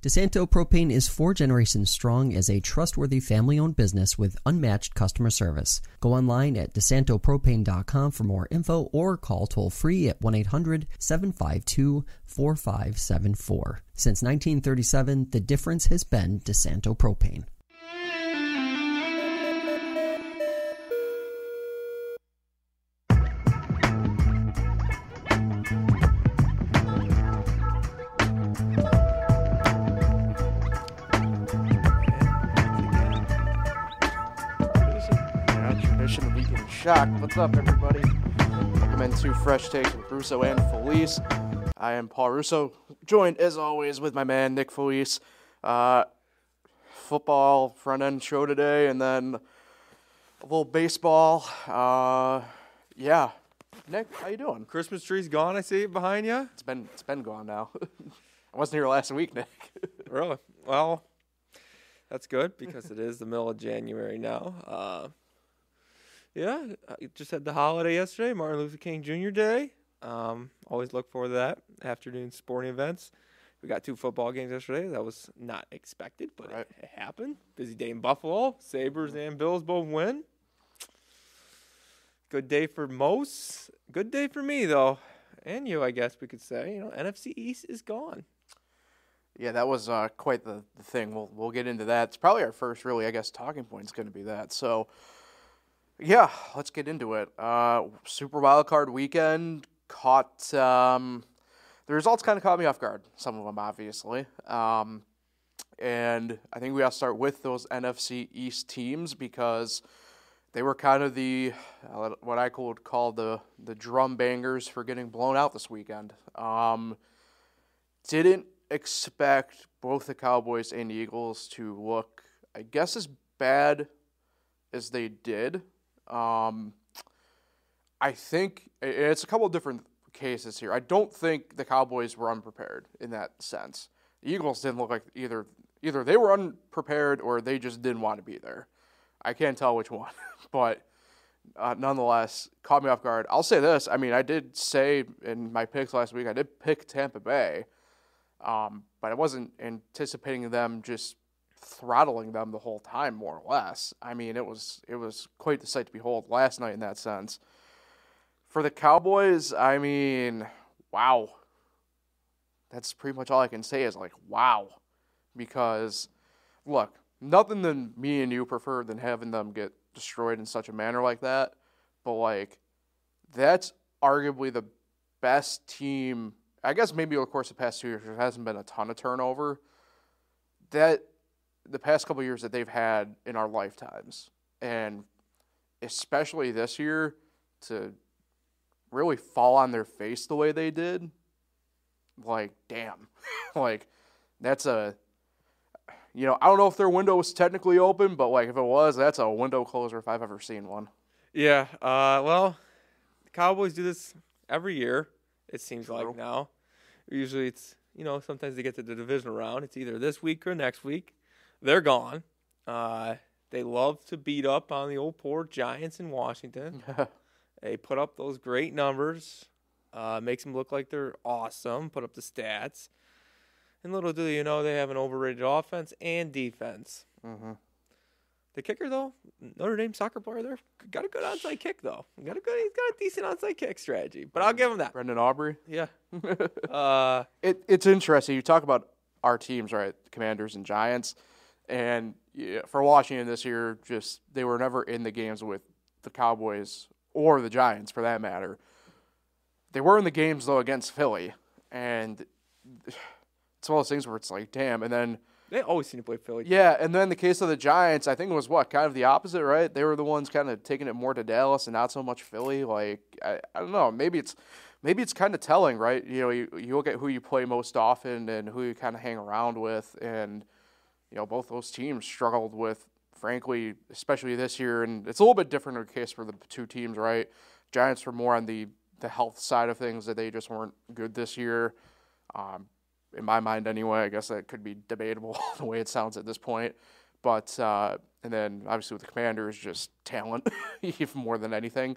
DeSanto Propane is four generations strong as a trustworthy family owned business with unmatched customer service. Go online at DeSantoPropane.com for more info or call toll free at 1 800 752 4574. Since 1937, the difference has been DeSanto Propane. Shocked. What's up, everybody? Welcome into Fresh Takes with Russo and Felice. I am Paul Russo, joined as always with my man Nick Felice. Uh, football front end show today, and then a little baseball. Uh, yeah, Nick, how you doing? Christmas tree's gone. I see it behind you. It's been it's been gone now. I wasn't here last week, Nick. really? Well, that's good because it is the middle of January now. Uh, yeah, I just had the holiday yesterday, Martin Luther King Jr. Day. Um, always look forward to that afternoon sporting events. We got two football games yesterday. That was not expected, but right. it, it, happened. Busy day in Buffalo. Sabres and Bills both win. Good day for most. Good day for me though, and you, I guess we could say. You know, NFC East is gone. Yeah, that was uh, quite the, the thing. We'll we'll get into that. It's probably our first really, I guess, talking point is going to be that. So. Yeah, let's get into it. Uh, Super Wildcard weekend caught um, the results kind of caught me off guard. Some of them, obviously, um, and I think we have to start with those NFC East teams because they were kind of the uh, what I would call the the drum bangers for getting blown out this weekend. Um, didn't expect both the Cowboys and Eagles to look, I guess, as bad as they did. Um, I think it's a couple of different cases here. I don't think the Cowboys were unprepared in that sense. The Eagles didn't look like either either they were unprepared or they just didn't want to be there. I can't tell which one, but uh, nonetheless, caught me off guard. I'll say this: I mean, I did say in my picks last week, I did pick Tampa Bay, um, but I wasn't anticipating them just throttling them the whole time, more or less. I mean, it was it was quite the sight to behold last night in that sense. For the Cowboys, I mean, wow. That's pretty much all I can say is like wow, because look, nothing than me and you prefer than having them get destroyed in such a manner like that. But like, that's arguably the best team. I guess maybe of course the past two years there hasn't been a ton of turnover. That the past couple years that they've had in our lifetimes, and especially this year to really fall on their face the way they did. Like, damn, like that's a you know, I don't know if their window was technically open, but like if it was, that's a window closer if I've ever seen one. Yeah. Uh, well, the Cowboys do this every year. It seems True. like now. Usually, it's you know sometimes they get to the divisional round. It's either this week or next week they're gone. Uh, they love to beat up on the old poor Giants in Washington. they put up those great numbers, uh, makes them look like they're awesome. Put up the stats, and little do you know they have an overrated offense and defense. Mm-hmm. The kicker though, Notre Dame soccer player there got a good onside kick though. Got a good, he's got a decent onside kick strategy. But I'll give him that. Brandon Aubrey. Yeah. uh, it, it's interesting. You talk about our teams, right? Commanders and Giants. And yeah, for Washington this year, just they were never in the games with the Cowboys or the Giants for that matter. They were in the games though against Philly, and it's one of those things where it's like, damn. And then they always seem to play Philly. Yeah, and then the case of the Giants, I think it was what kind of the opposite, right? They were the ones kind of taking it more to Dallas and not so much Philly. Like I, I don't know, maybe it's maybe it's kind of telling, right? You know, you you look at who you play most often and who you kind of hang around with, and you know, both those teams struggled with, frankly, especially this year. And it's a little bit different in the case for the two teams, right? Giants were more on the, the health side of things, that they just weren't good this year. Um, in my mind, anyway, I guess that could be debatable the way it sounds at this point. But, uh, and then obviously with the Commanders, just talent, even more than anything.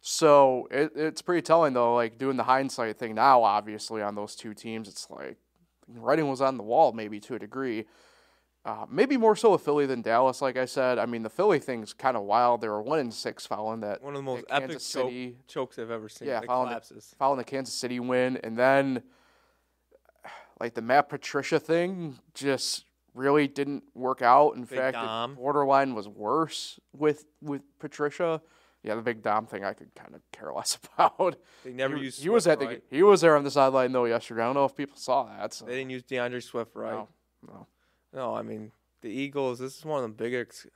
So it, it's pretty telling, though, like doing the hindsight thing now, obviously, on those two teams, it's like, writing was on the wall, maybe to a degree. Uh, maybe more so with Philly than Dallas, like I said. I mean, the Philly thing's kind of wild. They were one in six following that. One of the most epic Kansas choke, City, chokes I've ever seen. Yeah, It following the- collapses. following the Kansas City win, and then like the Matt Patricia thing just really didn't work out. In Big fact, borderline was worse with with Patricia. Yeah, the big Dom thing I could kind of care less about. They never he, used. he was Swift at the right. he was there on the sideline though yesterday. I don't know if people saw that. So. They didn't use DeAndre Swift right. No, no. No, I mean the Eagles. This is one of the biggest.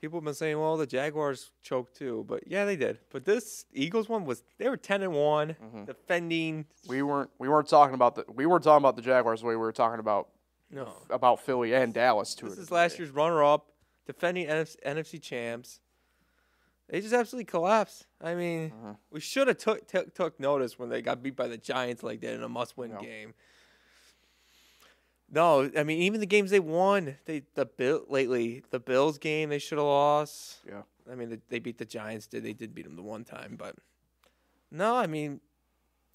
People have been saying, "Well, the Jaguars choked too," but yeah, they did. But this Eagles one was they were ten and one, Mm-hmm. defending. We weren't we weren't talking about the we weren't talking about the Jaguars the way we were talking about No, about Philly and Dallas too. this is last year's runner-up, defending NFC, NFC champs. They just absolutely collapsed. I mean, Mm-hmm. we should have took, took took notice when they got beat by the Giants like that in a must-win No. game. No, I mean even the games they won, they the bill lately the Bills game they should have lost. Yeah. I mean they, they beat the Giants. Did they did beat them the one time, but no, I mean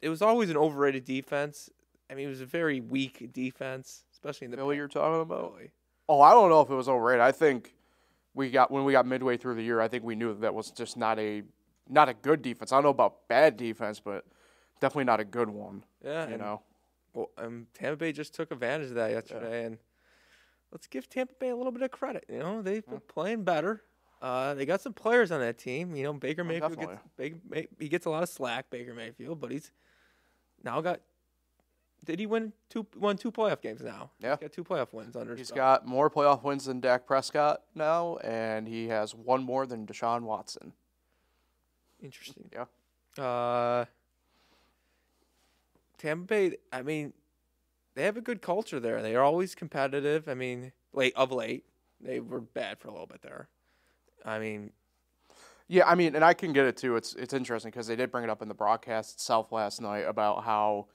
it was always an overrated defense. I mean it was a very weak defense, especially in the Philly you're talking about. Oh, I don't know if it was overrated. I think we got when we got midway through the year. I think we knew that, that was just not a not a good defense. I don't know about bad defense, but definitely not a good one. Yeah, You know, um, Tampa Bay just took advantage of that yesterday, and let's give Tampa Bay a little bit of credit. You know, they've been playing better. Uh, they got some players on that team. You know, Baker Mayfield gets. Baker, May, he gets a lot of slack. Baker Mayfield, but he's now got. Did he win two won two playoff games now? Yeah. he's got two playoff wins under. he's belt. got more playoff wins than Dak Prescott now, and he has one more than Deshaun Watson. interesting. Yeah. Uh, Tampa Bay. I mean, they have a good culture there. They are always competitive. I mean, late of late, they were bad for a little bit there. I mean, Yeah, I mean, and I can get it too. It's it's interesting because they did bring it up in the broadcast itself last night about how,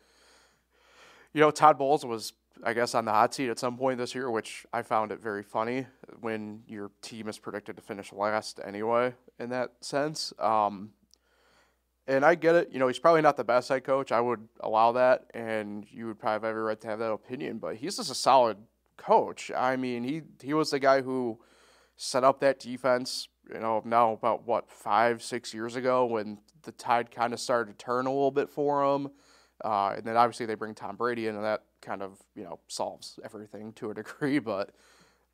you know, Todd Bowles was, I guess, on the hot seat at some point this year, which I found it very funny when your team is predicted to finish last anyway. In that sense, um, and I get it. You know, he's probably not the best head coach. I would allow that, and you would probably have every right to have that opinion. But he's just a solid coach. I mean, he he was the guy who set up that defense. You know, now about what five, six years ago when the tide kind of started to turn a little bit for him, uh, and then obviously they bring Tom Brady in, and that kind of you know solves everything to a degree. But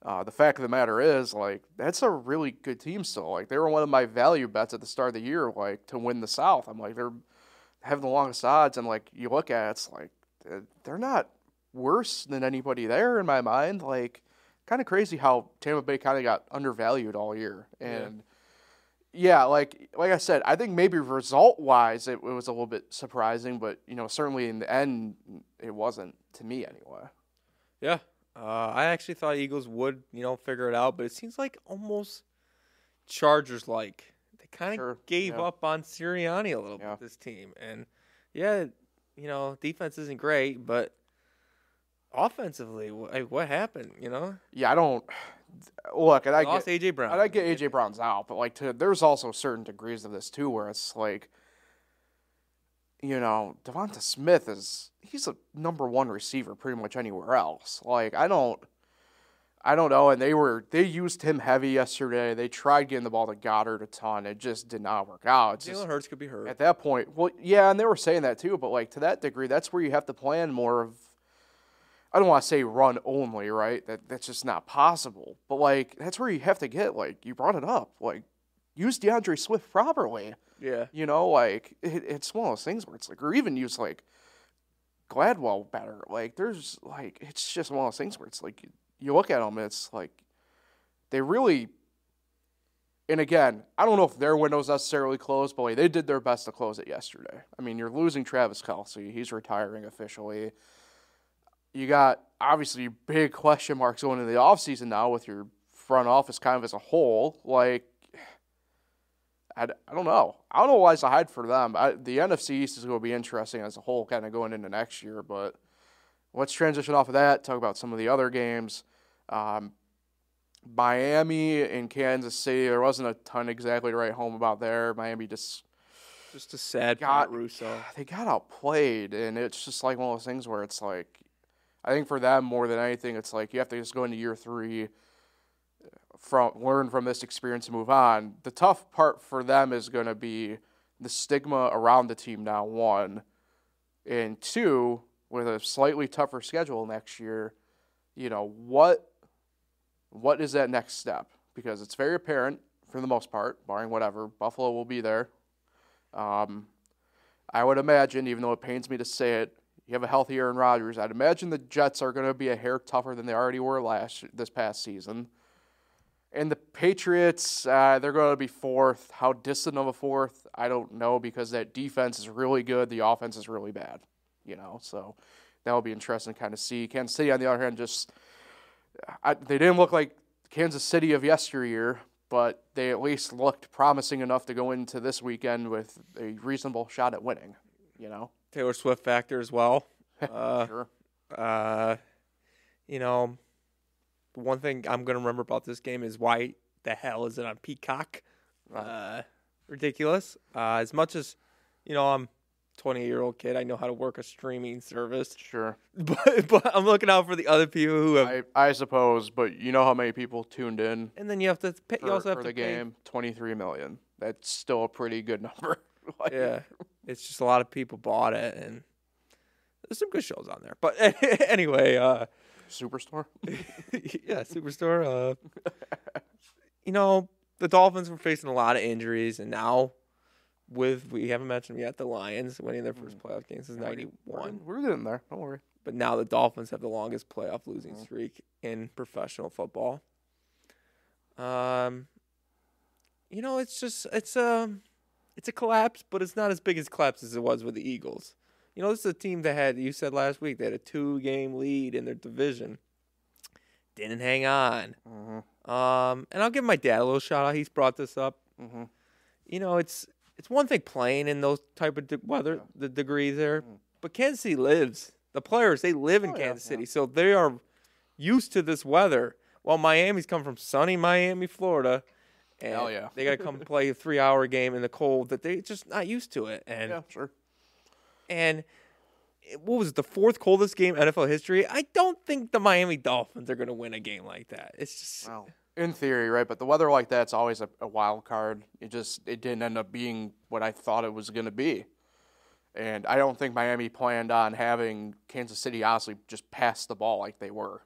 uh, the fact of the matter is, like, that's a really good team still. Like, they were one of my value bets at the start of the year, like to win the South. I'm like, they're having the longest odds, and like you look at it, it's like uh, they're not worse than anybody there in my mind. Like, kind of crazy how Tampa Bay kind of got undervalued all year, and yeah. like like I said, I think maybe result wise it, it was a little bit surprising, but you know certainly in the end it wasn't to me anyway. yeah, uh, I actually thought Eagles would, you know, figure it out, but it seems like almost Chargers like they kind of Sure, gave yeah. up on Sirianni a little Yeah. bit this team, and yeah, you know, defense isn't great, but offensively, wh- what happened? You know, Yeah, I don't look, and I lost get AJ Brown. and I get AJ Brown's out, but like to there's also certain degrees of this too where it's like you know, Devonta Smith is he's a number one receiver pretty much anywhere else. Like I don't I don't know, and they were they used him heavy yesterday. They tried getting the ball to Goedert a ton. It just did not work out. It's Jalen Hurts could be hurt. at that point, well, yeah, and they were saying that too, but like to that degree, that's where you have to plan more of. I don't want to say run only, right? That that's just not possible. But like that's where you have to get like you brought it up, like use DeAndre Swift properly. yeah, You know, like it, it's one of those things where it's like, or even use like Gainwell better. Like there's like it's just one of those things where it's like you, you look at them, it's like they really. And again, I don't know if their window's necessarily closed, but like, they did their best to close it yesterday. I mean, you're losing Travis Kelce; he's retiring officially. You got obviously big question marks going into the offseason now with your front office kind of as a whole. Like, I, I don't know. I don't know why it's a hide for them. I, the NFC East is going to be interesting as a whole, kind of going into next year. But let's transition off of that. Talk about some of the other games. Um, Miami and Kansas City. There wasn't a ton exactly to write home about there. Miami just just a sad Got- Russo. they got outplayed, and it's just like one of those things where it's like I think for them more than anything, it's like you have to just go into year three, from learn from this experience and move on. The tough part for them is going to be the stigma around the team now. One, and two, with a slightly tougher schedule next year, you know what what is that next step? Because it's very apparent for the most part, barring whatever, Buffalo will be there. Um, I would imagine, even though it pains me to say it, you have a healthy Aaron Rodgers. I'd imagine the Jets are going to be a hair tougher than they already were last this past season. And the Patriots, uh, they're going to be fourth. How distant of a fourth, I don't know because that defense is really good. The offense is really bad, you know. So that will be interesting to kind of see. Kansas City, on the other hand, just I, they didn't look like Kansas City of yesteryear, but they at least looked promising enough to go into this weekend with a reasonable shot at winning. You know. Taylor Swift factor as well. Uh, sure. Uh, you know, one thing I'm gonna remember about this game is why the hell is it on Peacock? Uh, ridiculous. Uh, as much as you know, I'm 20 year old kid. I know how to work a streaming service, Sure. but but I'm looking out for the other people who have. I, I suppose, but you know how many people tuned in and then you have to pay. for, you also have for to the pay- game? 23 million. That's still a pretty good number. Like, Yeah, it's just a lot of people bought it, and there's some good shows on there. But anyway, uh, Superstore? yeah, Superstore. Uh, you know, the Dolphins were facing a lot of injuries, and now with we haven't mentioned yet the Lions winning their first playoff game since '91, we're getting there. Don't worry. but now the Dolphins have the longest playoff losing Mhm. streak in professional football. Um, you know, it's just it's um it's a collapse, but it's not as big as collapse as it was with the Eagles. You know, this is a team that had you said last week they had a two game lead in their division. Didn't hang on. Mm-hmm. Um, and I'll give my dad a little shout out. He's brought this up. Mm-hmm. You know, it's it's one thing playing in those type of de- weather, Yeah. the degrees there, Mm. but Kansas City lives. The players they live in Oh, Kansas yeah. City, so they are used to this weather. While Miami's come from sunny Miami, Florida, and Hell yeah. they got to come play a three-hour game in the cold that they're just not used to it. And Yeah, sure. And what was it, the fourth coldest game in NFL history? I don't think the Miami Dolphins are going to win a game like that. It's just Well, in theory, right? But the weather like that's always a, a wild card. It just it didn't end up being what I thought it was going to be, and I don't think Miami planned on having Kansas City honestly just pass the ball like they were.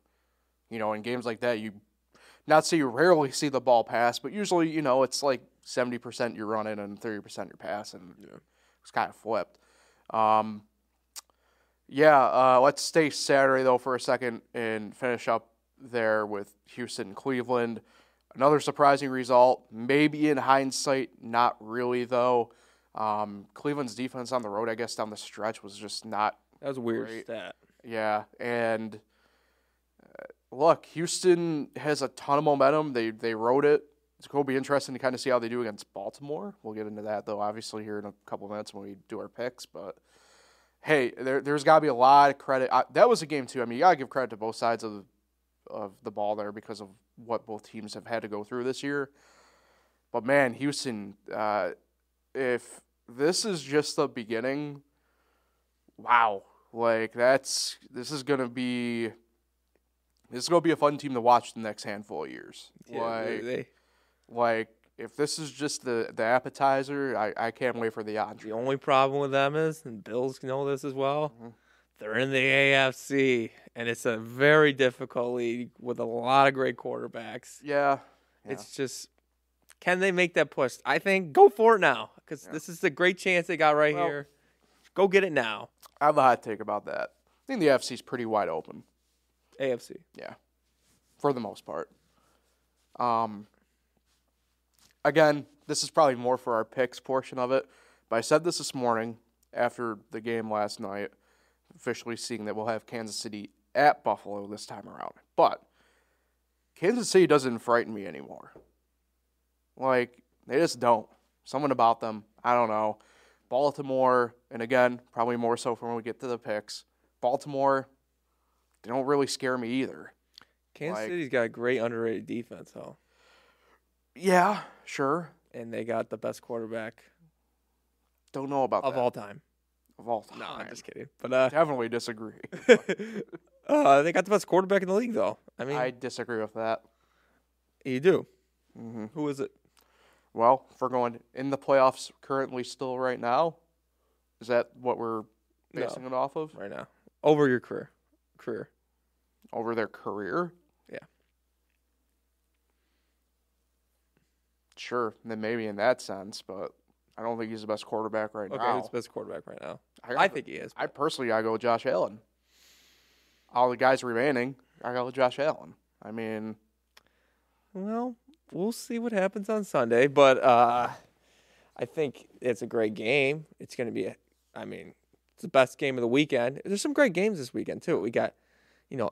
You know, in games like that, you not say you rarely see the ball pass, but usually you know it's like seventy percent you're running and thirty percent you're passing. Yeah. It's kind of flipped. Um, yeah, uh, let's stay Saturday though for a second and finish up there with Houston and Cleveland. Another surprising result, maybe in hindsight, not really though. Um, Cleveland's defense on the road, I guess, down the stretch was just not. that was a weird Great. stat. Yeah, and uh, look, Houston has a ton of momentum. They they rode it. It's going to be interesting to kind of see how they do against Baltimore. We'll get into that though, obviously here in a couple minutes when we do our picks. But hey, there there's got to be a lot of credit. I, that was a game too. I mean, you got to give credit to both sides of the, of the ball there because of what both teams have had to go through this year. But man, Houston, uh, if this is just the beginning, wow, like that's this is gonna be this is gonna be a fun team to watch the next handful of years. Yeah, like, they, like if this is just the the appetizer, I, I can't wait for the entree. The only problem with them is, and Bills know this as well, Mhm. they're in the AFC, and it's a very difficult league with a lot of great quarterbacks. Yeah, yeah. It's just, can they make that push? I think go for it now, because Yeah. this is a great chance they got right Well- here. Go get it now, I have a hot take about that. I think the FC is pretty wide open. AFC. Yeah, for the most part. Um, again, this is probably more for our picks portion of it, but I said this this morning after the game last night, officially seeing that we'll have Kansas City at Buffalo this time around. But Kansas City doesn't frighten me anymore. Like, they just don't. Something about them, I don't know. Baltimore, and again, probably more so for when we get to the picks. Baltimore, they don't really scare me either. Kansas Like- City's got a great underrated defense, though, Yeah, sure. and they got the best quarterback Don't know about of that. all time. of all time. No, I'm just kidding. But uh, Definitely disagree. Uh, they got the best quarterback in the league, though. I mean, I disagree with that. you do. Mm-hmm. Who is it? Well, if we're going in the playoffs currently still right now, is that what we're basing it off of? right now over your career. Career. Over their career? Yeah. Sure, then maybe in that sense, but I don't think he's the best quarterback right Okay, now. who's the best quarterback right now? I, I think he is. I personally gotta go with Josh Allen. All the guys remaining, I go with Josh Allen. I mean, Well, we'll see what happens on Sunday, but uh, I think it's a great game. It's going to be, a, I mean, it's the best game of the weekend. There's some great games this weekend too. We got, you know,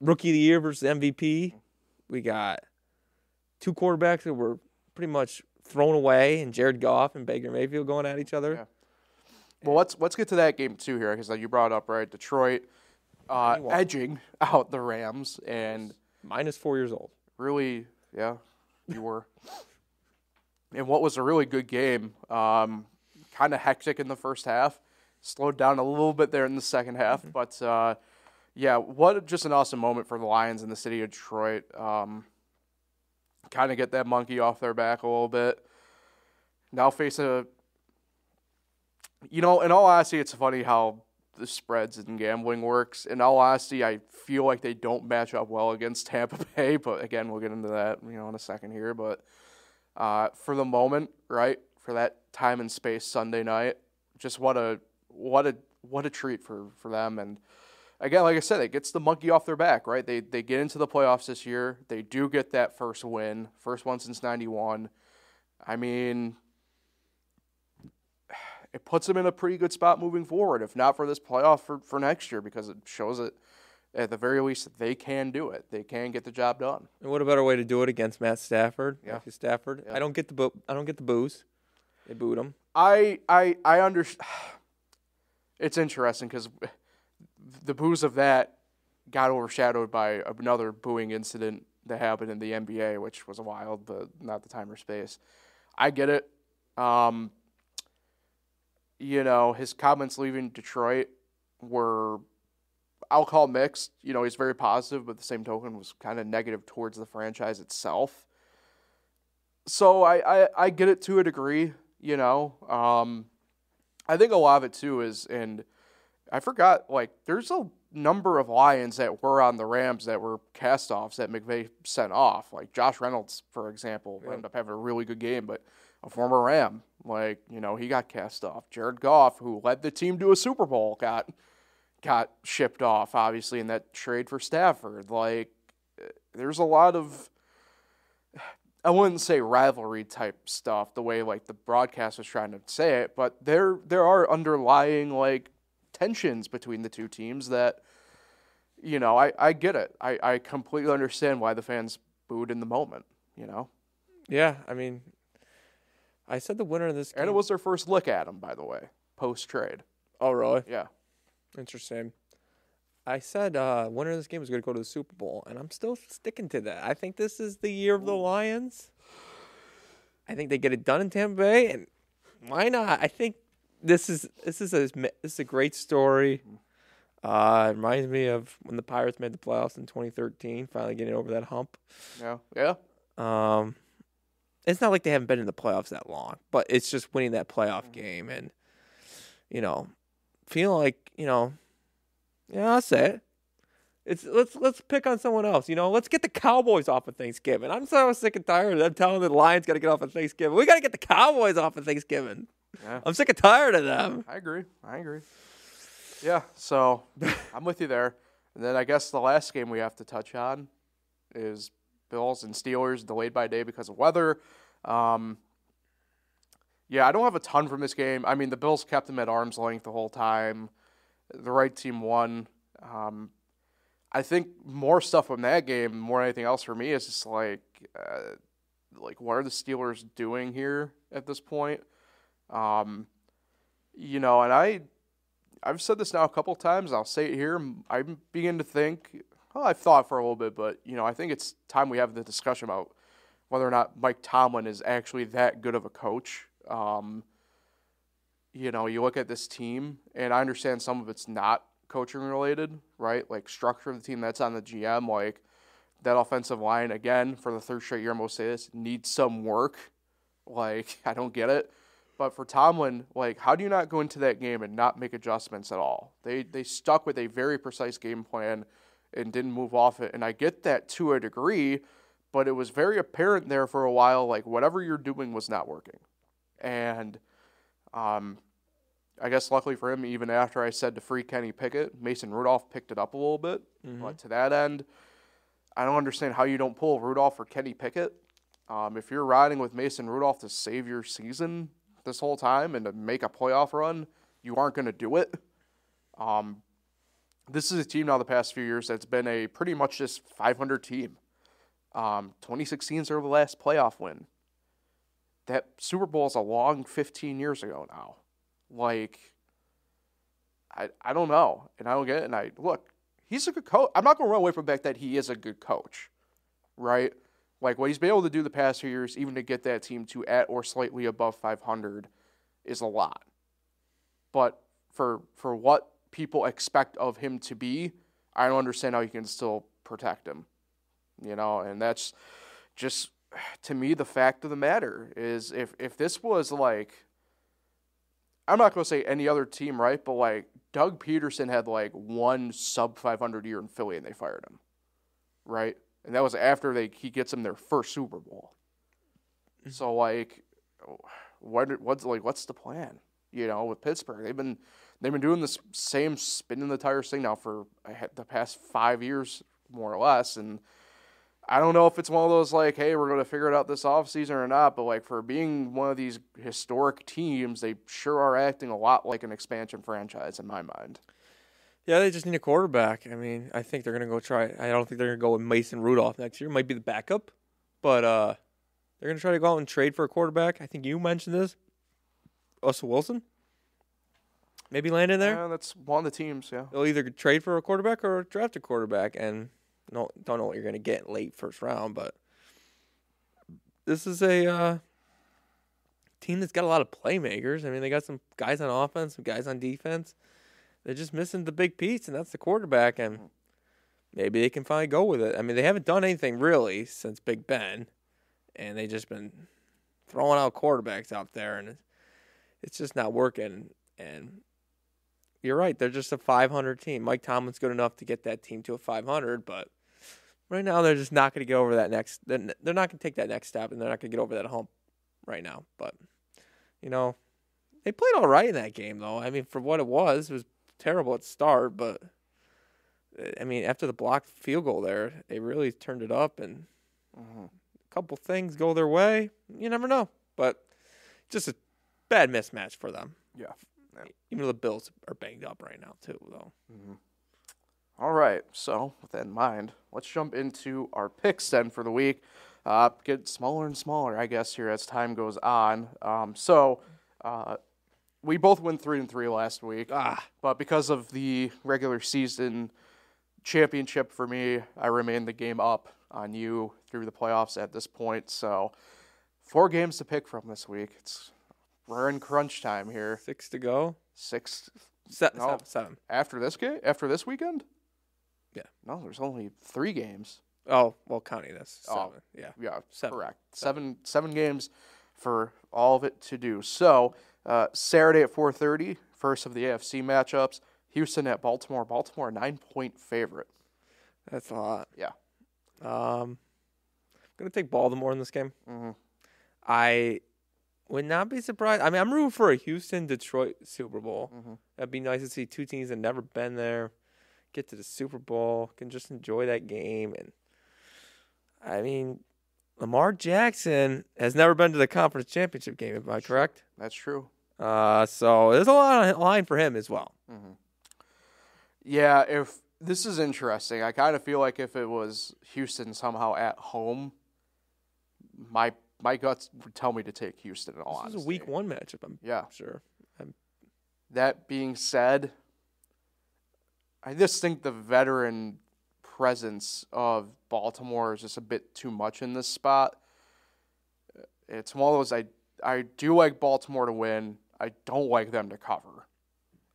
rookie of the year versus MVP. We got two quarterbacks that were pretty much thrown away, and Jared Goff and Baker Mayfield going at each other. Yeah. well, let's let's get to that game too here because you brought up right Detroit uh, edging out the Rams and Minus four years old. really, yeah, you were. and what was a really good game, um, kind of hectic in the first half, slowed down a little bit there in the second half, but uh, yeah, what just an awesome moment for the Lions in the city of Detroit. Um, kind of get that monkey off their back a little bit. Now face a, you know, in all honesty, it's funny how the spreads and gambling works. In all honesty, I feel like they don't match up well against Tampa Bay, but again, we'll get into that, you know, in a second here. But uh, for the moment, right, for that time and space Sunday night, just what a what a what a treat for for them. And again, like I said, it gets the monkey off their back, right? They they get into the playoffs this year. They do get that first win, first one since '91. I mean, it puts them in a pretty good spot moving forward, if not for this playoff for, for next year, because it shows that at the very least they can do it. They can get the job done. And what a better way to do it against Matt Stafford? Yeah. Matthew Stafford. Yeah. I don't get the boo- I don't get the booze. They booed him. I I I understand. It's interesting because the booze of that got overshadowed by another booing incident that happened in the NBA, which was wild, but not the time or space. I get it. Um, you know, his comments leaving Detroit were, I'll call mixed. You know, he's very positive, but the same token was kind of negative towards the franchise itself. So I, I, I get it to a degree, you know. Um, I think a lot of it too is, and I forgot, like, there's a number of Lions that were on the Rams that were cast offs that McVay sent off. Like Josh Reynolds, for example, ended up having a really good game, but a former Ram, like, you know, he got cast off. Jared Goff, who led the team to a Super Bowl, got got shipped off, obviously, in that trade for Stafford. Like, there's a lot of I wouldn't say rivalry type stuff the way like the broadcast was trying to say it, but there there are underlying like tensions between the two teams that you know, I, I get it. I, I completely understand why the fans booed in the moment, you know. Yeah, I mean, I said the winner of this. And it was their first look at him, by the way, post trade. Oh, really? Yeah. Interesting. I said uh, winner of this game is going to go to the Super Bowl, and I'm still sticking to that. I think this is the year of the Lions. I think they get it done in Tampa Bay, and why not? I think this is this is a this is a great story. Uh, it reminds me of when the Pirates made the playoffs in 2013, finally getting over that hump. Yeah. Yeah. Um, it's not like they haven't been in the playoffs that long, but it's just winning that playoff game and you know, feeling like you know, yeah, I'll say it. It's let's let's pick on someone else. You know, let's get the Cowboys off of Thanksgiving. I'm so sick and tired of them telling the Lions got to get off of Thanksgiving. We got to get the Cowboys off of Thanksgiving. Yeah. I'm sick and tired of them. I agree. I agree. Yeah, so I'm with you there. And then I guess the last game we have to touch on is Bills and Steelers delayed by a day because of weather. Um, yeah, I don't have a ton from this game. I mean, the Bills kept them at arm's length the whole time. The right team won. Um, I think more stuff from that game, more than anything else for me, is just like, uh, like what are the Steelers doing here at this point? Um, you know, and I, I've said this now a couple times. I'll say it here. I'm beginning to think. Well, I've thought for a little bit, but you know, I think it's time we have the discussion about whether or not Mike Tomlin is actually that good of a coach. Um, you know, you look at this team, and I understand some of it's not coaching related, right? Like structure of the team that's on the GM, like that offensive line again for the third straight year. I'm gonna say this needs some work. Like I don't get it, but for Tomlin, like how do you not go into that game and not make adjustments at all? They they stuck with a very precise game plan and didn't move off it, and I get that to a degree, but it was very apparent there for a while. Like whatever you're doing was not working, and um, I guess luckily for him, even after I said to free Kenny Pickett, Mason Rudolph picked it up a little bit. Mm-hmm. But to that end, I don't understand how you don't pull Rudolph or Kenny Pickett. Um, if you're riding with Mason Rudolph to save your season this whole time and to make a playoff run, you aren't going to do it. Um, this is a team now the past few years that's been a pretty much just 500 team. Um, 2016 is their last playoff win. That Super Bowl is a long 15 years ago now. Like, I I don't know, and I don't get it. And I look, he's a good coach. I'm not going to run away from the fact that he is a good coach, right? Like what he's been able to do the past few years, even to get that team to at or slightly above 500, is a lot. But for for what people expect of him to be, I don't understand how you can still protect him. You know, and that's just to me the fact of the matter is if if this was like I'm not going to say any other team, right? But like Doug Pederson had like one sub 500 year in Philly and they fired him, right? And that was after they he gets them their first Super Bowl. Mm-hmm. So like, what what's like what's the plan? You know, with Pittsburgh, they've been they've been doing this same spinning the tires thing now for the past five years more or less, and I don't know if it's one of those like, hey, we're going to figure it out this offseason or not, but like for being one of these historic teams, they sure are acting a lot like an expansion franchise in my mind. Yeah, they just need a quarterback. I mean, I think they're going to go try. I don't think they're going to go with Mason Rudolph next year. Might be the backup, but uh, they're going to try to go out and trade for a quarterback. I think you mentioned this. Russell Wilson. Maybe land in there. Yeah, that's one of the teams. Yeah, they'll either trade for a quarterback or draft a quarterback, and no, don't know what you're going to get late first round, but this is a uh, team that's got a lot of playmakers. I mean, they got some guys on offense, some guys on defense. They're just missing the big piece, and that's the quarterback. And mm. maybe they can finally go with it. I mean, they haven't done anything really since Big Ben, and they've just been throwing out quarterbacks out there, and it's just not working. And you're right; they're just a 500 team. Mike Tomlin's good enough to get that team to a 500, but right now they're just not going to get over that next. They're, they're not going to take that next step, and they're not going to get over that hump right now. But you know, they played all right in that game, though. I mean, for what it was, it was terrible at start, but I mean, after the blocked field goal there, they really turned it up, and mm-hmm. a couple things go their way. You never know, but just a bad mismatch for them. Yeah. yeah. Even though the Bills are banged up right now too, though. Mm-hmm. All right. So with that in mind, let's jump into our picks then for the week. Uh, get smaller and smaller, I guess, here as time goes on. Um, so. Uh, we both went three and three last week. Ah. But because of the regular season championship for me, I remain the game up on you through the playoffs at this point. So four games to pick from this week. It's we're in crunch time here. Six to go. Six. Se- no, seven, seven. After this game? After this weekend? Yeah. No, there's only three games. Oh, well, counting this. Oh, seven. Oh, yeah. Yeah. Seven. Correct. Seven. seven. Seven games for all of it to do. So uh, Saturday at 4:30, first of the AFC matchups. Houston at Baltimore. Baltimore nine point favorite. That's a lot. Yeah. Um, I'm gonna take Baltimore in this game. Mm-hmm. I would not be surprised. I mean, I'm rooting for a Houston Detroit Super Bowl. Mm-hmm. That'd be nice to see two teams that never been there get to the Super Bowl, can just enjoy that game. And I mean, Lamar Jackson has never been to the conference championship game. Am I correct? That's true. Uh, so there's a lot on line for him as well. Mm-hmm. Yeah, if this is interesting, I kind of feel like if it was Houston somehow at home, my my guts would tell me to take Houston. In all this honesty, is a week one matchup. I'm yeah sure. I'm... That being said, I just think the veteran presence of Baltimore is just a bit too much in this spot. It's one of those I I do like Baltimore to win. I don't like them to cover.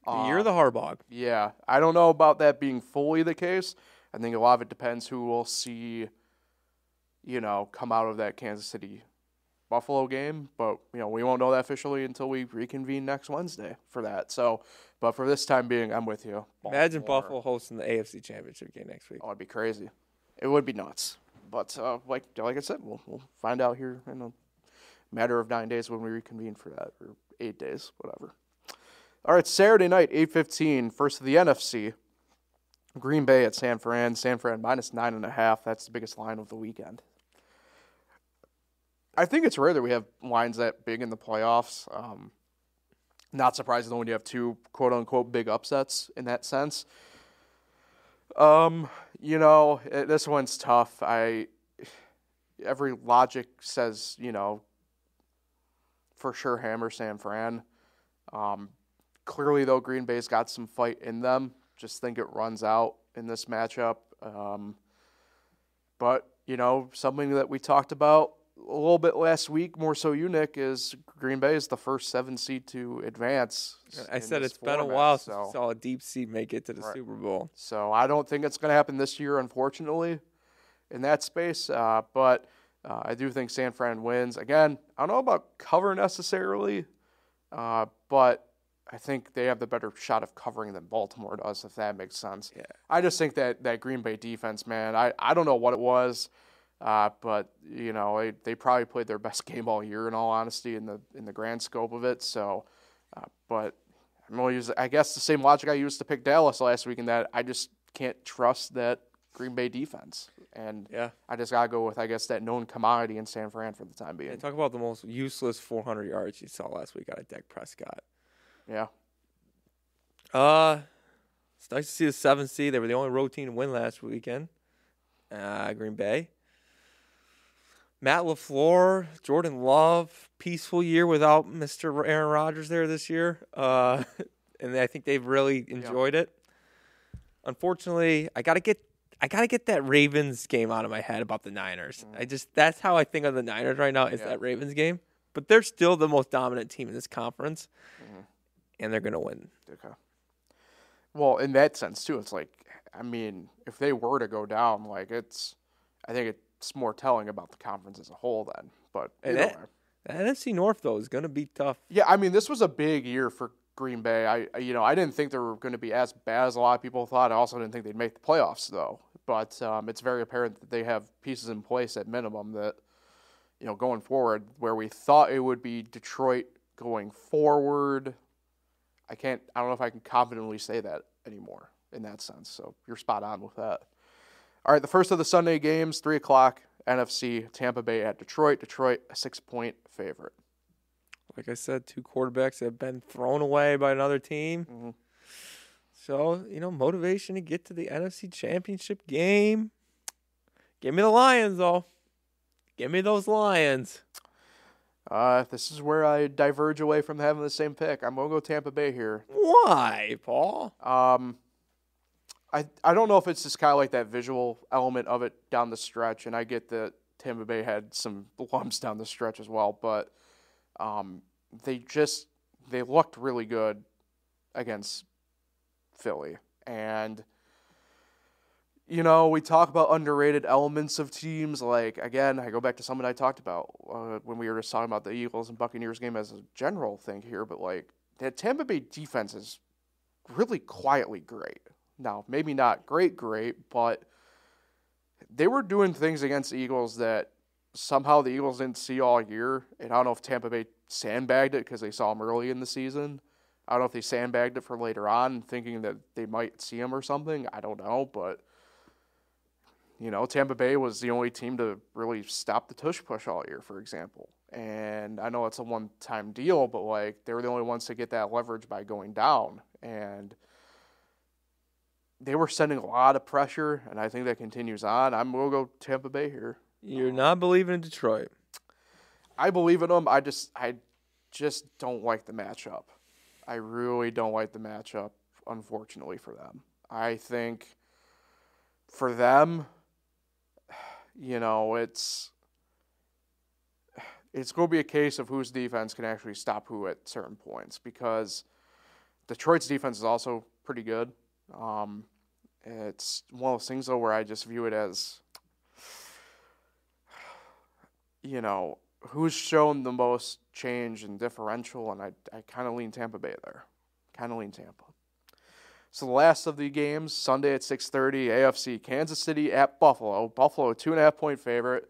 Of the um, Harbaugh. Yeah, I don't know about that being fully the case. I think a lot of it depends who we'll see, you know, come out of that Kansas City Buffalo game. But you know, we won't know that officially until we reconvene next Wednesday for that. So, but for this time being, I'm with you. Imagine Buffalo hosting the AFC Championship game next week. Oh, it'd be crazy. It would be nuts. But uh, like like I said, we'll we'll find out here in a matter of nine days when we reconvene for that, or eight days, whatever. All right, Saturday night, 8.15, first of the NFC. Green Bay at San Fran. San Fran minus nine and a half. That's the biggest line of the weekend. I think it's rare that we have lines that big in the playoffs. Um, not surprising when you have two quote unquote big upsets in that sense. Um, you know, it, this one's tough. I every logic says, you know, for sure hammer San Fran. Um, clearly though, Green Bay's got some fight in them. Just think it runs out in this matchup. Um, but you know, something that we talked about a little bit last week, more so you, Nick, is Green Bay is the first seven seed to advance. I said it's been a while so. since we saw a deep seed make it to the Right. Super Bowl. So I don't think it's going to happen this year, unfortunately, in that space. Uh, but uh, I do think San Fran wins. Again, I don't know about cover necessarily, uh, but I think they have the better shot of covering than Baltimore does, if that makes sense. Yeah. I just think that that Green Bay defense, man, I, I don't know what it was, uh, but you know they, they probably played their best game all year, in all honesty, in the in the grand scope of it. So, uh, but I'm gonna use I guess the same logic I used to pick Dallas last week, in that I just can't trust that Green Bay defense, and Yeah. I just gotta go with I guess that known commodity in San Fran for the time being. And talk about the most useless 400 yards you saw last week out of Dak Prescott. Yeah, Uh, it's nice to see the seven seed. They were the only road team to win last weekend. Uh, Green Bay. Matt Lafleur, Jordan Love, peaceful year without Mr. Aaron Rodgers there this year. Uh, and I think they've really enjoyed it. Unfortunately, I gotta get I gotta get that Ravens game out of my head about the Niners. I just that's how I think of the Niners right now is Yeah. that Ravens game. But they're still the most dominant team in this conference, and they're gonna win. okay. Well, in that sense too, it's like I mean, if they were to go down, like it's, I think it's more telling about the conference as a whole then. But And either that- The NFC North though is gonna be tough. Yeah, I mean, this was a big year for Green Bay. I, I- you know, I didn't think they were going to be as bad as a lot of people thought. I also didn't think they'd make the playoffs, though. But um, it's very apparent that they have pieces in place at minimum that, you know, going forward, where we thought it would be Detroit going forward. I can't. I don't know if I can confidently say that anymore in that sense. So you're spot on with that. All right, the first of the Sunday games, three o'clock, NFC, Tampa Bay at Detroit. Detroit, a six-point favorite. Like I said, two quarterbacks have been thrown away by another team. Mhm. So you know, motivation to get to the NFC Championship game. Give me the Lions, though. Give me those Lions. Uh, this is where I diverge away from having the same pick. I'm gonna go Tampa Bay here. Why, Paul? Um, I I don't know if it's just kind of like that visual element of it down the stretch, and I get that Tampa Bay had some lumps down the stretch as well, but um, they just they looked really good against Philly, and you know we talk about underrated elements of teams. Like again, I go back to something I talked about uh, when we were just talking about the Eagles and Buccaneers game as a general thing here, but like that Tampa Bay defense is really quietly great. Now, maybe not great, great, but they were doing things against the Eagles that somehow the Eagles didn't see all year. And I don't know if Tampa Bay sandbagged it because they saw him early in the season. I don't know if they sandbagged it for later on, thinking that they might see him or something. I don't know, but you know, Tampa Bay was the only team to really stop the tush push all year, for example. And I know it's a one-time deal, but like they were the only ones to get that leverage by going down, and they were sending a lot of pressure, and I think that continues on. I'm gonna go Tampa Bay here. You're not believing in Detroit. I believe in them. I just I just don't like the matchup. I really don't like the matchup, unfortunately for them. I think for them, you know, it's it's going to be a case of whose defense can actually stop who at certain points because Detroit's defense is also pretty good. Um, it's one of those things though where I just view it as, you know, who's shown the most change and differential, and I I kind of lean Tampa Bay there, kind of lean Tampa. So the last of the games Sunday at six thirty, AFC Kansas City at Buffalo. Buffalo two and a half point favorite.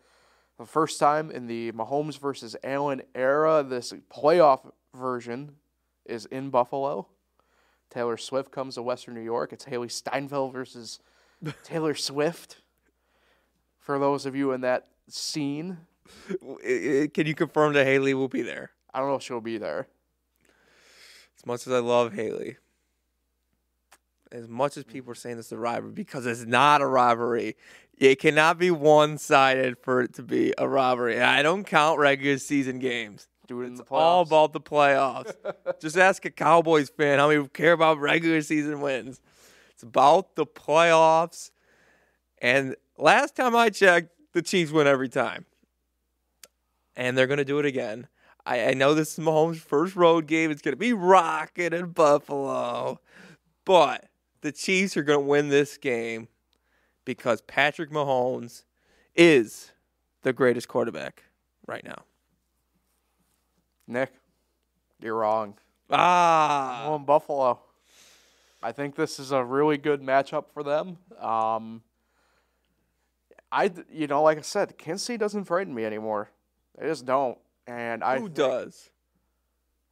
The first time in the Mahomes versus Allen era, this playoff version is in Buffalo. Taylor Swift comes to Western New York. It's Hailee Steinfeld versus Taylor Swift. For those of you in that scene, Can you confirm that Hailee will be there? I don't know if she'll be there. As much as I love Hailee, as much as people are saying this is a rivalry, because it's not a rivalry. It cannot be one sided for it to be a rivalry. I don't count regular season games. Do it in the playoffs. All about the playoffs. Just ask a Cowboys fan how many care about regular season wins. It's about the playoffs. And last time I checked, the Chiefs win every time. And they're going to do it again. I, I know this is Mahomes' first road game. It's going to be rocking in Buffalo. But the Chiefs are going to win this game because Patrick Mahomes is the greatest quarterback right now. Nick, you're wrong. Ah. I'm in Buffalo. I think this is a really good matchup for them. Um, I, you know, like I said, Kansas City doesn't frighten me anymore. They just don't. And I Who does?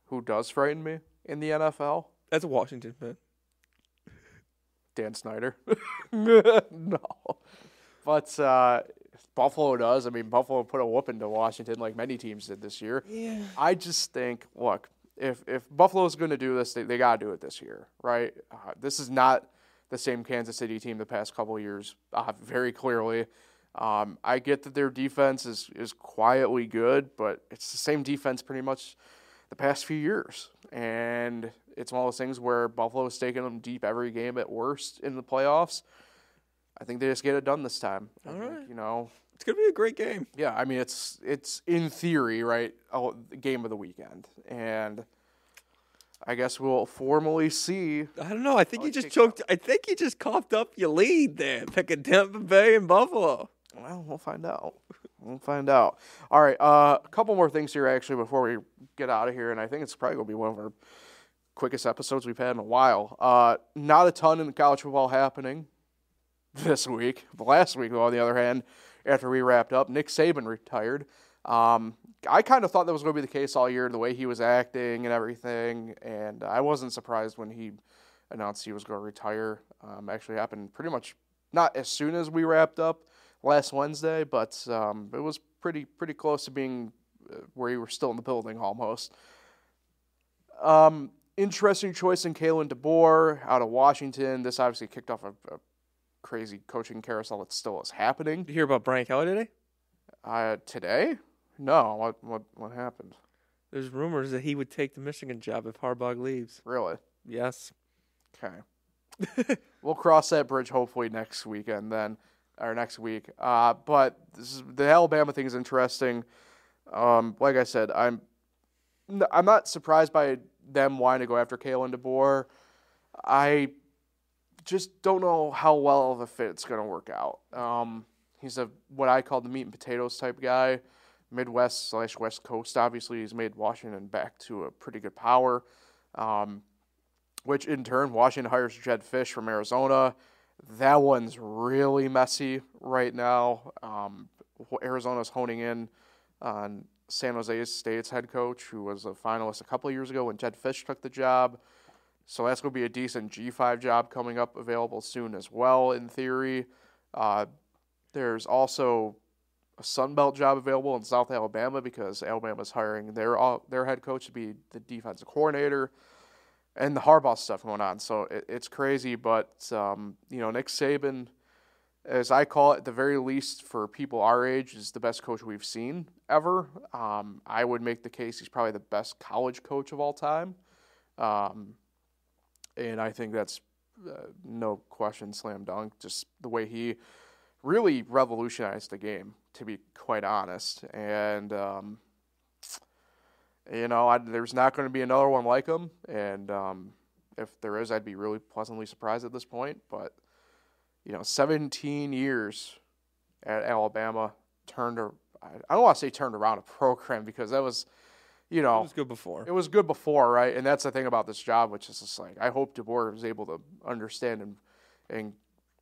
Who does frighten me in the NFL? That's a Washington fan. Dan Snyder. no, but uh, Buffalo does. I mean, Buffalo put a whooping to Washington like many teams did this year. Yeah. I just think, look, if if Buffalo's going to do this, they, they got to do it this year, right? Uh, this is not the same Kansas City team the past couple of years, uh, very clearly. Um, I get that their defense is is quietly good, but it's the same defense pretty much the past few years, and it's one of those things where Buffalo's taking them deep every game at worst in the playoffs. I think they just get it done this time. All think, right. You know, It's gonna be a great game. yeah, I mean it's it's in theory, right? Oh, game of the weekend, and I guess we'll formally see. I don't know. I think Oh, you just choked. I think you just coughed up your lead there, picking Tampa Bay and Buffalo. Well, we'll find out. We'll find out. All right, uh, a couple more things here actually before we get out of here, and I think it's probably gonna be one of our quickest episodes we've had in a while. Uh, not a ton in college football happening this week. But last week, on the other hand, after we wrapped up, Nick Saban retired. Um, I kind of thought that was going to be the case all year, the way he was acting and everything, and I wasn't surprised when he announced he was going to retire. Um, actually happened pretty much not as soon as we wrapped up last Wednesday, but um, it was pretty pretty close to being uh, where you were still in the building almost. Um, interesting choice in Kalen DeBoer out of Washington. This obviously kicked off a, a crazy coaching carousel that still is happening. Did you hear about Brian Kelly today? Uh, today? No. What what what happened? There's rumors that he would take the Michigan job if Harbaugh leaves. Really? Yes. Okay. we'll cross that bridge hopefully next weekend then, or next week. Uh, but this is, the Alabama thing is interesting. Um, like I said, I'm I'm not surprised by them wanting to go after Kalen DeBoer. I just don't know how well the fit's going to work out. Um, he's a what I call the meat and potatoes type guy, Midwest slash West Coast. Obviously, he's made Washington back to a pretty good power. Um, which in turn, Washington hires Jedd Fisch from Arizona. That one's really messy right now. Um, Arizona's honing in on San Jose State's head coach, who was a finalist a couple years ago when Jedd Fisch took the job. So that's going to be a decent G5 job coming up available soon as well, in theory. Uh, there's also a Sun Belt job available in South Alabama because Alabama's hiring their their head coach to be the defensive coordinator and the Harbaugh stuff going on. So it, it's crazy, but um, you know Nick Saban, as I call it, at the very least for people our age, is the best coach we've seen ever. Um, I would make the case he's probably the best college coach of all time, um, and I think that's uh, no question, slam dunk. Just the way he really revolutionized the game, to be quite honest, and. Um, you know, I, there's not going to be another one like him, and um, If there is, I'd be really pleasantly surprised at this point. But you know, 17 years at Alabama turned. A, I don't want to say turned around a program because that was, you know, It was good before. it was good before, right? And that's the thing about this job, which is just like I hope DeBoer was able to understand and and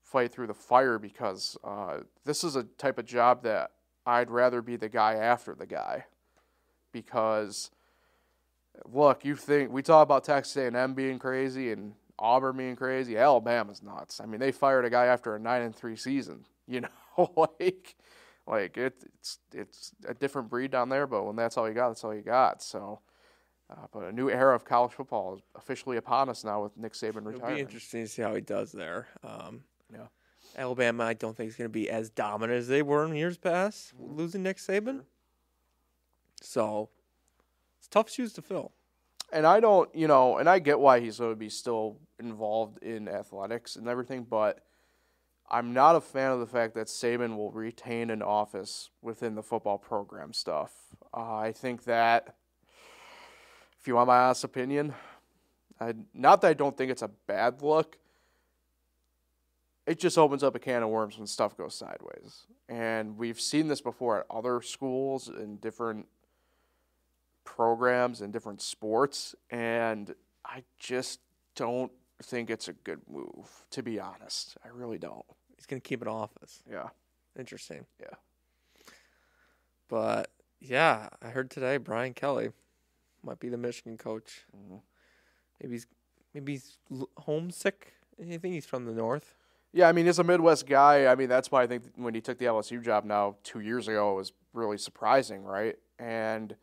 fight through the fire because uh, this is a type of job that I'd rather be the guy after the guy because look, you think we talk about Texas A&M being crazy and Auburn being crazy, Alabama's nuts. I mean, they fired a guy after a nine and three season. You know, like like it, it's it's a different breed down there, but when that's all you got, that's all you got. So. Uh, but a new era of college football is officially upon us now with Nick Saban retiring. It'll be interesting to see how he does there. Um, Yeah. Alabama, I don't think is going to be as dominant as they were in years past, losing Nick Saban. So it's tough shoes to fill. and I don't, you know, and I get why he's going to be still involved in athletics and everything, but I'm not a fan of the fact that Saban will retain an office within the football program stuff. Uh, I think that, if you want my honest opinion, I, not that I don't think it's a bad look, it just opens up a can of worms when stuff goes sideways. And we've seen this before at other schools and different programs and different sports, and I just don't think it's a good move, to be honest. I really don't. He's going to keep an office. Yeah. Interesting. Yeah. But yeah, I heard today Brian Kelly might be the Michigan coach. Mhm. Maybe he's maybe he's homesick. I think he's from the north. Yeah, I mean, he's a Midwest guy. I mean, that's why I think when he took the LSU job now two years ago, it was really surprising, right? And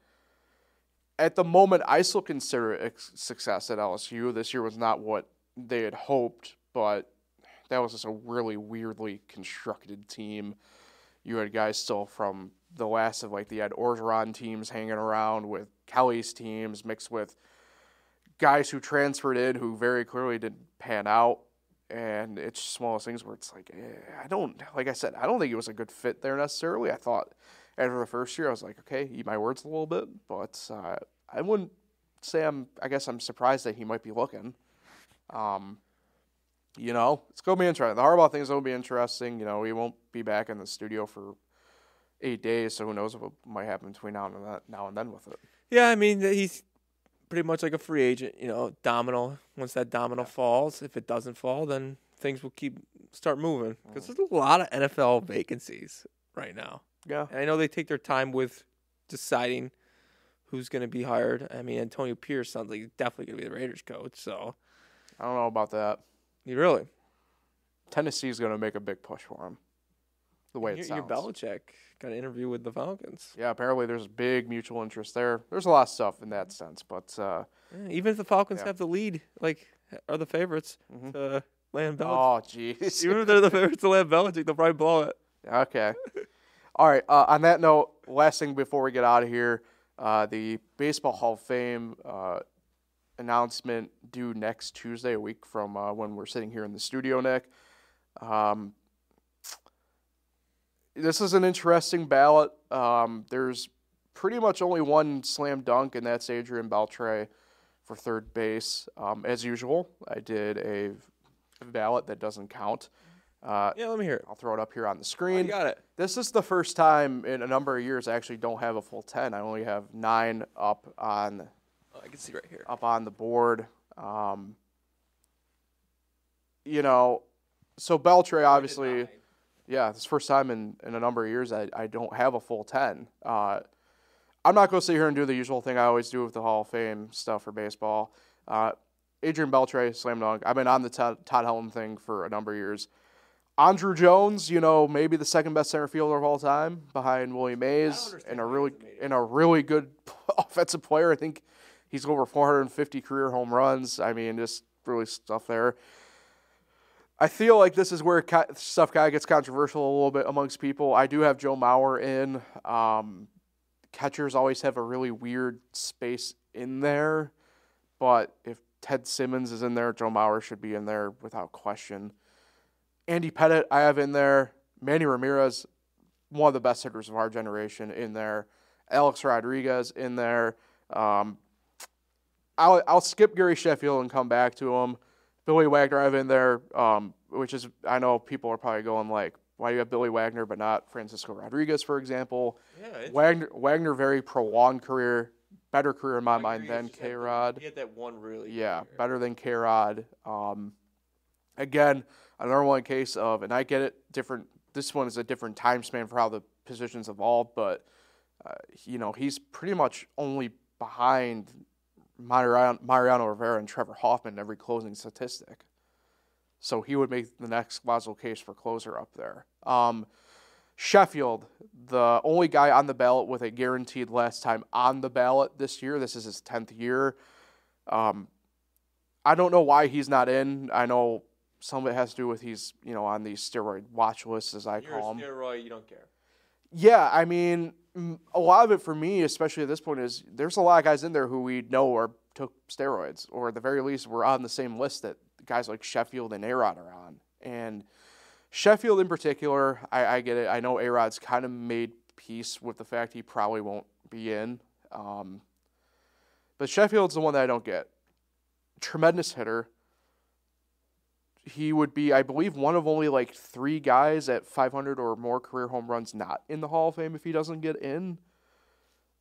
at the moment, I still consider it a success at LSU. This year was not what they had hoped, but that was just a really weirdly constructed team. You had guys still from the last of like the Ed Orgeron teams hanging around with Kelly's teams mixed with guys who transferred in who very clearly didn't pan out. And it's just one of those things where it's like, eh, I don't, like I said, I don't think it was a good fit there necessarily. I thought after the first year, I was like, okay, eat my words a little bit, but uh, I wouldn't say I'm, I guess I'm surprised that he might be looking. Um, you know, it's going to be interesting. The Harbaugh thing is going to be interesting. You know, he won't be back in the studio for eight days, so who knows what might happen between now and then, now and then with it. Yeah, I mean he's pretty much like a free agent. You know, domino. Once that domino falls, if it doesn't fall, then things will keep start moving mm. because there's a lot of NFL vacancies right now. Yeah. And I know they take their time with deciding who's going to be hired. I mean, Antonio Pierce sounds like he's definitely going to be the Raiders coach. So, I don't know about that. You really Tennessee's going to make a big push for him. The way it your, sounds. your Belichick got an interview with the Falcons. Yeah, apparently there's big mutual interest there. There's a lot of stuff in that sense, but uh, Yeah, even if the Falcons Yeah. have the lead, like are the favorites Mhm. to land Belichick. oh jeez. Even if they're the favorites to land Belichick, they'll probably blow it. Okay. All right. Uh, on that note, last thing before we get out of here, uh, the Baseball Hall of Fame uh, announcement due next Tuesday, a week from uh, when we're sitting here in the studio, Nick. Um, this is an interesting ballot. Um, there's pretty much only one slam dunk, and that's Adrian Beltre for third base. Um, as usual, I did a ballot that doesn't count. Uh, Yeah, let me hear it. I'll throw it up here on the screen. you got it. This is the first time in a number of years I actually don't have a full ten. I only have nine up on Oh, I can see right here. up on the board. Um, you know, so Beltre obviously, yeah, this first time in, in a number of years I, I don't have a full ten. Uh, I'm not going to sit here and do the usual thing I always do with the Hall of Fame stuff for baseball. Uh, Adrian Beltre, slam dunk. I've been on the Todd, Todd Helton thing for a number of years. Andruw Jones, you know, maybe the second best center fielder of all time, behind Willie Mays, and a really he's made it. and a really good offensive player. I think he's over 450 career home runs. I mean, just really stuff there. I feel like this is where stuff kind of gets controversial a little bit amongst people. I do have Joe Mauer in. Um, catchers always have a really weird space in there, but if Ted Simmons is in there, Joe Mauer should be in there without question. Andy Pettitte, I have in there. Manny Ramirez, one of the best hitters of our generation, in there. Alex Rodriguez in there. Um, I'll I'll skip Gary Sheffield and come back to him. Billy Wagner I have in there, um, which is I know people are probably going like, why do you have Billy Wagner but not Francisco Rodriguez, for example? Yeah, Wagner Wagner very prolonged career, better career in my mind than K Rod. He had that one really. Yeah, better than K Rod. Um, again, another one case of, and I get it, different. This one is a different time span for how the positions evolved, but uh, you know he's pretty much only behind Mariano, Mariano Rivera and Trevor Hoffman in every closing statistic. So he would make the next logical case for closer up there. Um, Sheffield, the only guy on the ballot with a guaranteed last time on the ballot this year. This is his tenth year. Um, I don't know why he's not in. I know some of it has to do with he's you know on these steroid watch lists as I You're call them. steroid. You don't care. Yeah, I mean, a lot of it for me, especially at this point, is there's a lot of guys in there who we know are took steroids, or at the very least, were on the same list that guys like Sheffield and Arod are on. And Sheffield in particular, I, I get it. I know Arod's kind of made peace with the fact he probably won't be in. Um, but Sheffield's the one that I don't get. Tremendous hitter. He would be, I believe, one of only like three guys at 500 or more career home runs not in the Hall of Fame if he doesn't get in.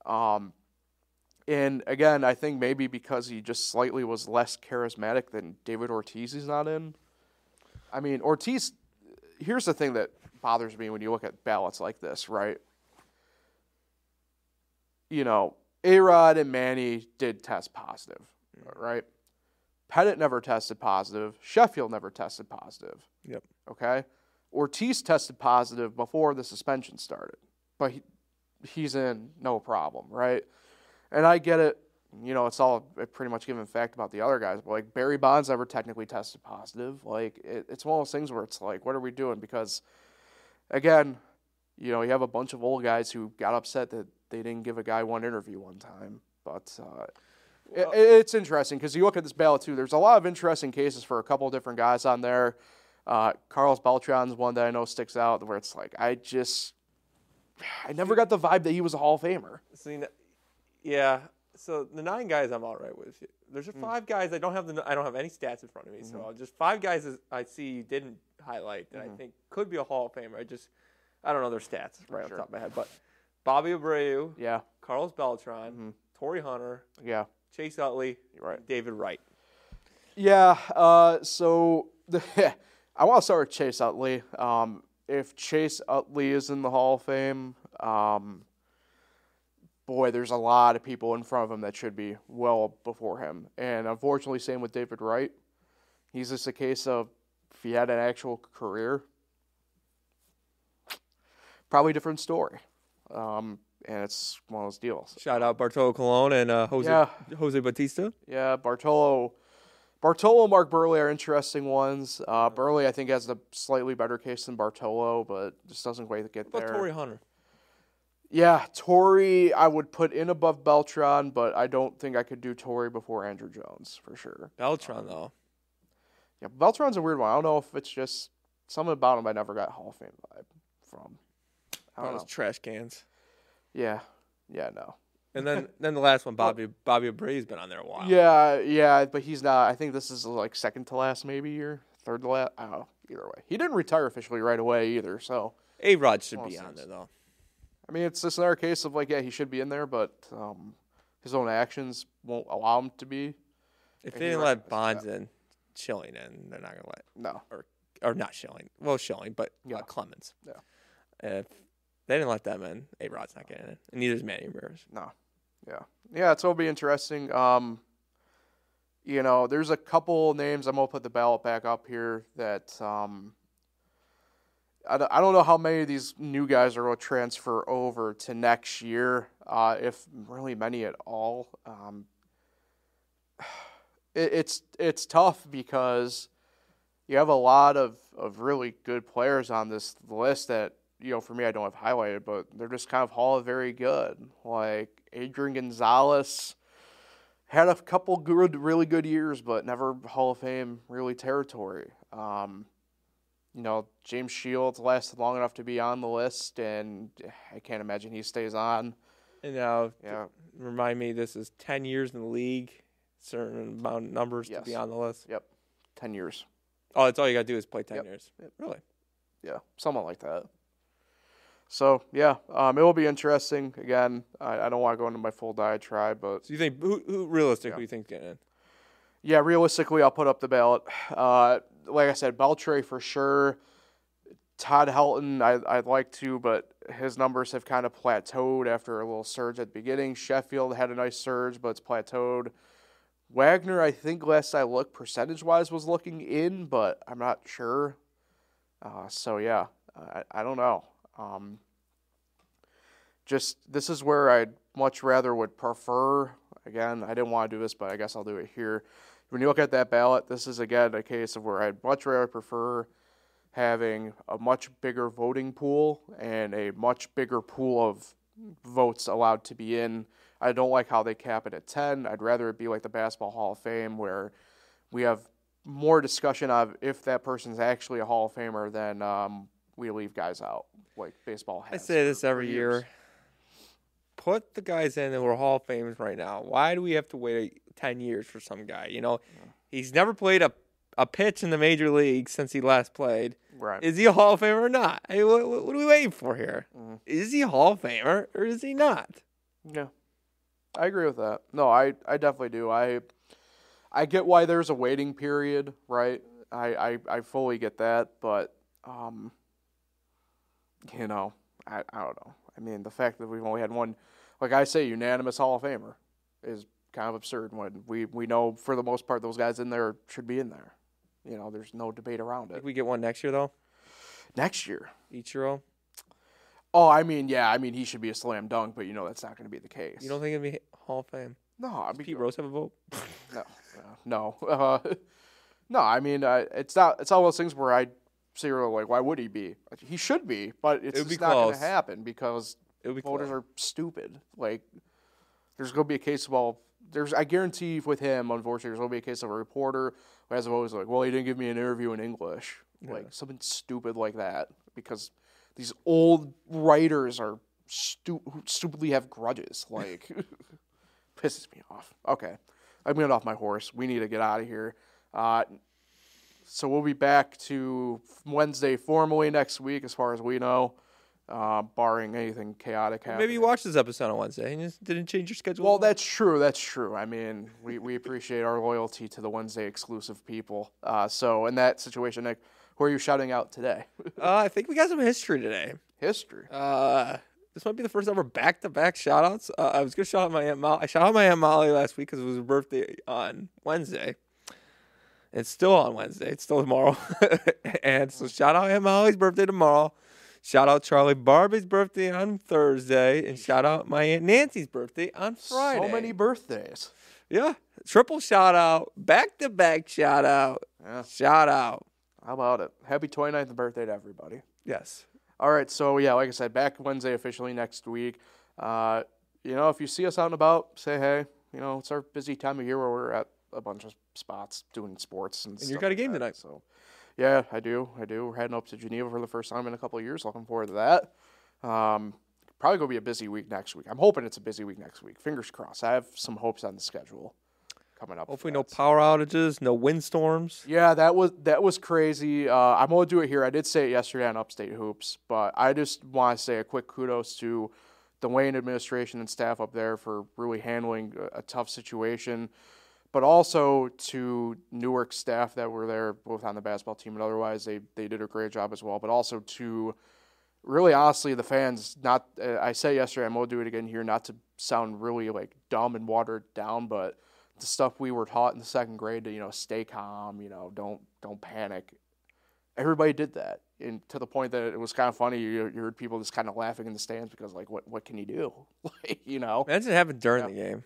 Um, and again, I think maybe because he just slightly was less charismatic than David Ortiz, he's not in. I mean, Ortiz. Here's the thing that bothers me when you look at ballots like this, right? You know, Arod and Manny did test positive, right? Pettitte never tested positive. Sheffield never tested positive. Yep. Okay. Ortiz tested positive before the suspension started, but he, he's in no problem, right? And I get it. You know, it's all a pretty much given fact about the other guys. But like Barry Bonds never technically tested positive. Like it, it's one of those things where it's like, what are we doing? Because again, you know, you have a bunch of old guys who got upset that they didn't give a guy one interview one time. But uh, it, it's interesting because you look at this ballot too. There's a lot of interesting cases for a couple of different guys on there. Uh, Carlos Beltran's one that I know sticks out where it's like I just I never got the vibe that he was a Hall of Famer. Know, yeah. So the nine guys I'm all right with. There's Hmm. five guys I don't have the I don't have any stats in front of me. Mm-hmm. So I'll just five guys I see you didn't highlight that Mm-hmm. I think could be a Hall of Famer. I just I don't know their stats right off Sure. the top of my head, but Bobby Abreu, Yeah, Carlos Beltran, Torii Hunter, yeah, Chase Utley, right. David Wright. yeah. Uh, so the, I want to start with Chase Utley. Um, if Chase Utley is in the Hall of Fame, um, boy, there's a lot of people in front of him that should be well before him. And unfortunately, same with David Wright. He's just a case of if he had an actual career, probably different story. Um, and it's one of those deals. Shout out Bartolo Colon and uh, Jose Yeah. Jose Bautista. Yeah, Bartolo, Bartolo, Mark Buehrle are interesting ones. Uh, Buehrle, I think, has a slightly better case than Bartolo, but just doesn't quite get But there. Torii Hunter. Yeah, Torii, I would put in above Beltran, but I don't think I could do Torii before Andruw Jones for sure. Beltran though. Yeah, Beltran's a weird one. I don't know if it's just something about him I never got Hall of Fame vibe from. I don't know. trash cans. Yeah, yeah, no. And then then the last one, Bobby Bobby Abreu's been on there a while. Yeah, yeah, but he's not. I think this is like second to last, maybe year, third to last. I don't know. Either way, he didn't retire officially right away either. So A Rod should be on there though. I mean, it's just another case of like, yeah, he should be in there, but um, his own actions won't allow him to be. If they didn't let Bonds in, Schilling in, they're not gonna let No. or or not Schilling. Well, Schilling, but Yeah. uh, Clemens. Yeah. If they didn't let them in, A Rod's not getting in, and neither is Manny Ramirez. No. Yeah. Yeah, it's will be interesting. Um, you know, there's a couple names I'm gonna put the ballot back up here that um, I, don't- I don't know how many of these new guys are to transfer over to next year, uh, if really many at all. Um, it, it's it's tough because you have a lot of, of really good players on this list that you know for me I don't have highlighted, but they're just kind of Hall of very good. Like Adrian Gonzalez had a couple good, really good years, but never Hall of Fame really territory. Um, you know, James Shields lasted long enough to be on the list, and I can't imagine he stays on. And now, Yeah, remind me, this is ten years in the league. certain amount of numbers to be on the list. Yep, ten years. Oh, that's all you got to do is play ten Yep. years. Yep. Really? Yeah, something like that. So yeah, um, it will be interesting. Again, I, I don't want to go into my full diatribe, but So you think who, who realistically you think's getting in? yeah, realistically, I'll put up the ballot. Uh, like I said, Beltre for sure. Todd Helton, I, I'd like to, but his numbers have kind of plateaued after a little surge at the beginning. Sheffield had a nice surge, but it's plateaued. Wagner, I think last I looked, percentage wise, was looking in, but I'm not sure. Uh, so yeah, I, I don't know. Um, just this is where I'd much rather would prefer. Again, I didn't want to do this, but I guess I'll do it here. When you look at that ballot, this is again a case of where I'd much rather prefer having a much bigger voting pool and a much bigger pool of votes allowed to be in. I don't like how they cap it at 10. I'd rather it be like the Basketball Hall of Fame where we have more discussion of if that person's actually a Hall of Famer than um, we leave guys out like baseball has. I say this every years. year. Put the guys in that were Hall of Famers right now. Why do we have to wait ten years for some guy? You know, he's never played a a pitch in the major league since he last played. Right. Is he a Hall of Famer or not? I mean, what, what are we waiting for here? Mhm. Is he a Hall of Famer or is he not? Yeah, I agree with that. No, I, I definitely do. I I get why there's a waiting period, right? I, I, I fully get that, but um, you know, I, I don't know. I mean, the fact that we've only had one, like I say, unanimous Hall of Famer is kind of absurd. When we we know for the most part those guys in there should be in there. You know, there's no debate around it. We get one next year though? Next year. Ichiro? Oh, I mean, yeah, I mean he should be a slam dunk, but you know that's not going to be the case. You don't think it'd be Hall of Fame? No, I Does mean, Pete Rose have a vote? No, no, no. Uh, no, I mean, uh, it's not. It's all those things where I her like, why would he be? He should be, but it's be not going to happen because be voters close. are stupid. Like, there's going to be a case of all. there's. I guarantee with him, unfortunately, there's going to be a case of a reporter who has always like, well, he didn't give me an interview in English, like something stupid like that, because these old writers are stu- who stupidly have grudges. Like, pisses me off. Okay, I'm getting off my horse. We need to get out of here. Uh, so we'll be back to Wednesday formally next week, as far as we know, uh, barring anything chaotic happening. Maybe you watched this episode on Wednesday and just didn't change your schedule. Well, that's true. That's true. I mean, we, we appreciate our loyalty to the Wednesday exclusive people. Uh, so in that situation, Nick, who are you shouting out today? uh, I think we got some history today. History. Uh, this might be the first ever back-to-back shout-outs. Uh, I was gonna shout out my aunt Molly. I shout out my aunt Molly last week because it was her birthday on Wednesday. It's still on Wednesday. It's still tomorrow, and so shout out Aunt Molly's birthday tomorrow. Shout out Charlie Barbie's birthday on Thursday, and shout out my aunt Nancy's birthday on Friday. So many birthdays. yeah, triple shout out, back-to-back shout out, Yeah. shout out. How about it? Happy 29th birthday to everybody. Yes, All right, so yeah, like I said, back Wednesday officially next week. Uh, you know, if you see us out and about, say hey. You know, it's our busy time of year where we're at a bunch of spots doing sports and. And you got a game that, tonight. So, yeah, I do. I do. We're heading up to Geneva for the first time in a couple of years. Looking forward to that. Um, probably gonna be a busy week next week. I'm hoping it's a busy week next week. Fingers crossed. I have some hopes on the schedule coming up. hopefully no power outages, no windstorms. Yeah, that was that was crazy. Uh, I'm gonna do it here. I did say it yesterday on Upstate Hoops, but I just want to say a quick kudos to the Wayne administration and staff up there for really handling a, a tough situation, but also to Newark staff that were there, both on the basketball team and otherwise. They they did a great job as well. But also to really honestly the fans. Not uh, I said yesterday. I'm gonna do it again here. Not to sound really like dumb and watered down, but the stuff we were taught in the second grade to you know stay calm you know don't don't panic everybody did that and to the point that it was kind of funny you, you heard people just kind of laughing in the stands because like what what can you do like you know Imagine it happened during the game.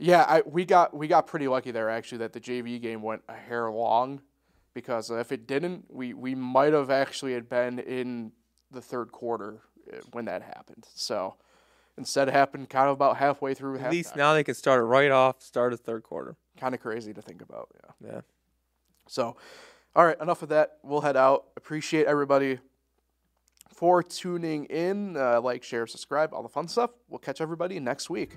Yeah I, we got we got pretty lucky there actually that the jv game went a hair long because if it didn't we we might have actually had been in the third quarter uh, when that happened so instead it happened kind of about halfway through At least halftime. now they can start it right off, start a third quarter. kind of crazy to think about yeah Yeah. So, all right, enough of that. We'll head out. Appreciate everybody for tuning in. Uh, like, share, subscribe, all the fun stuff. We'll catch everybody next week.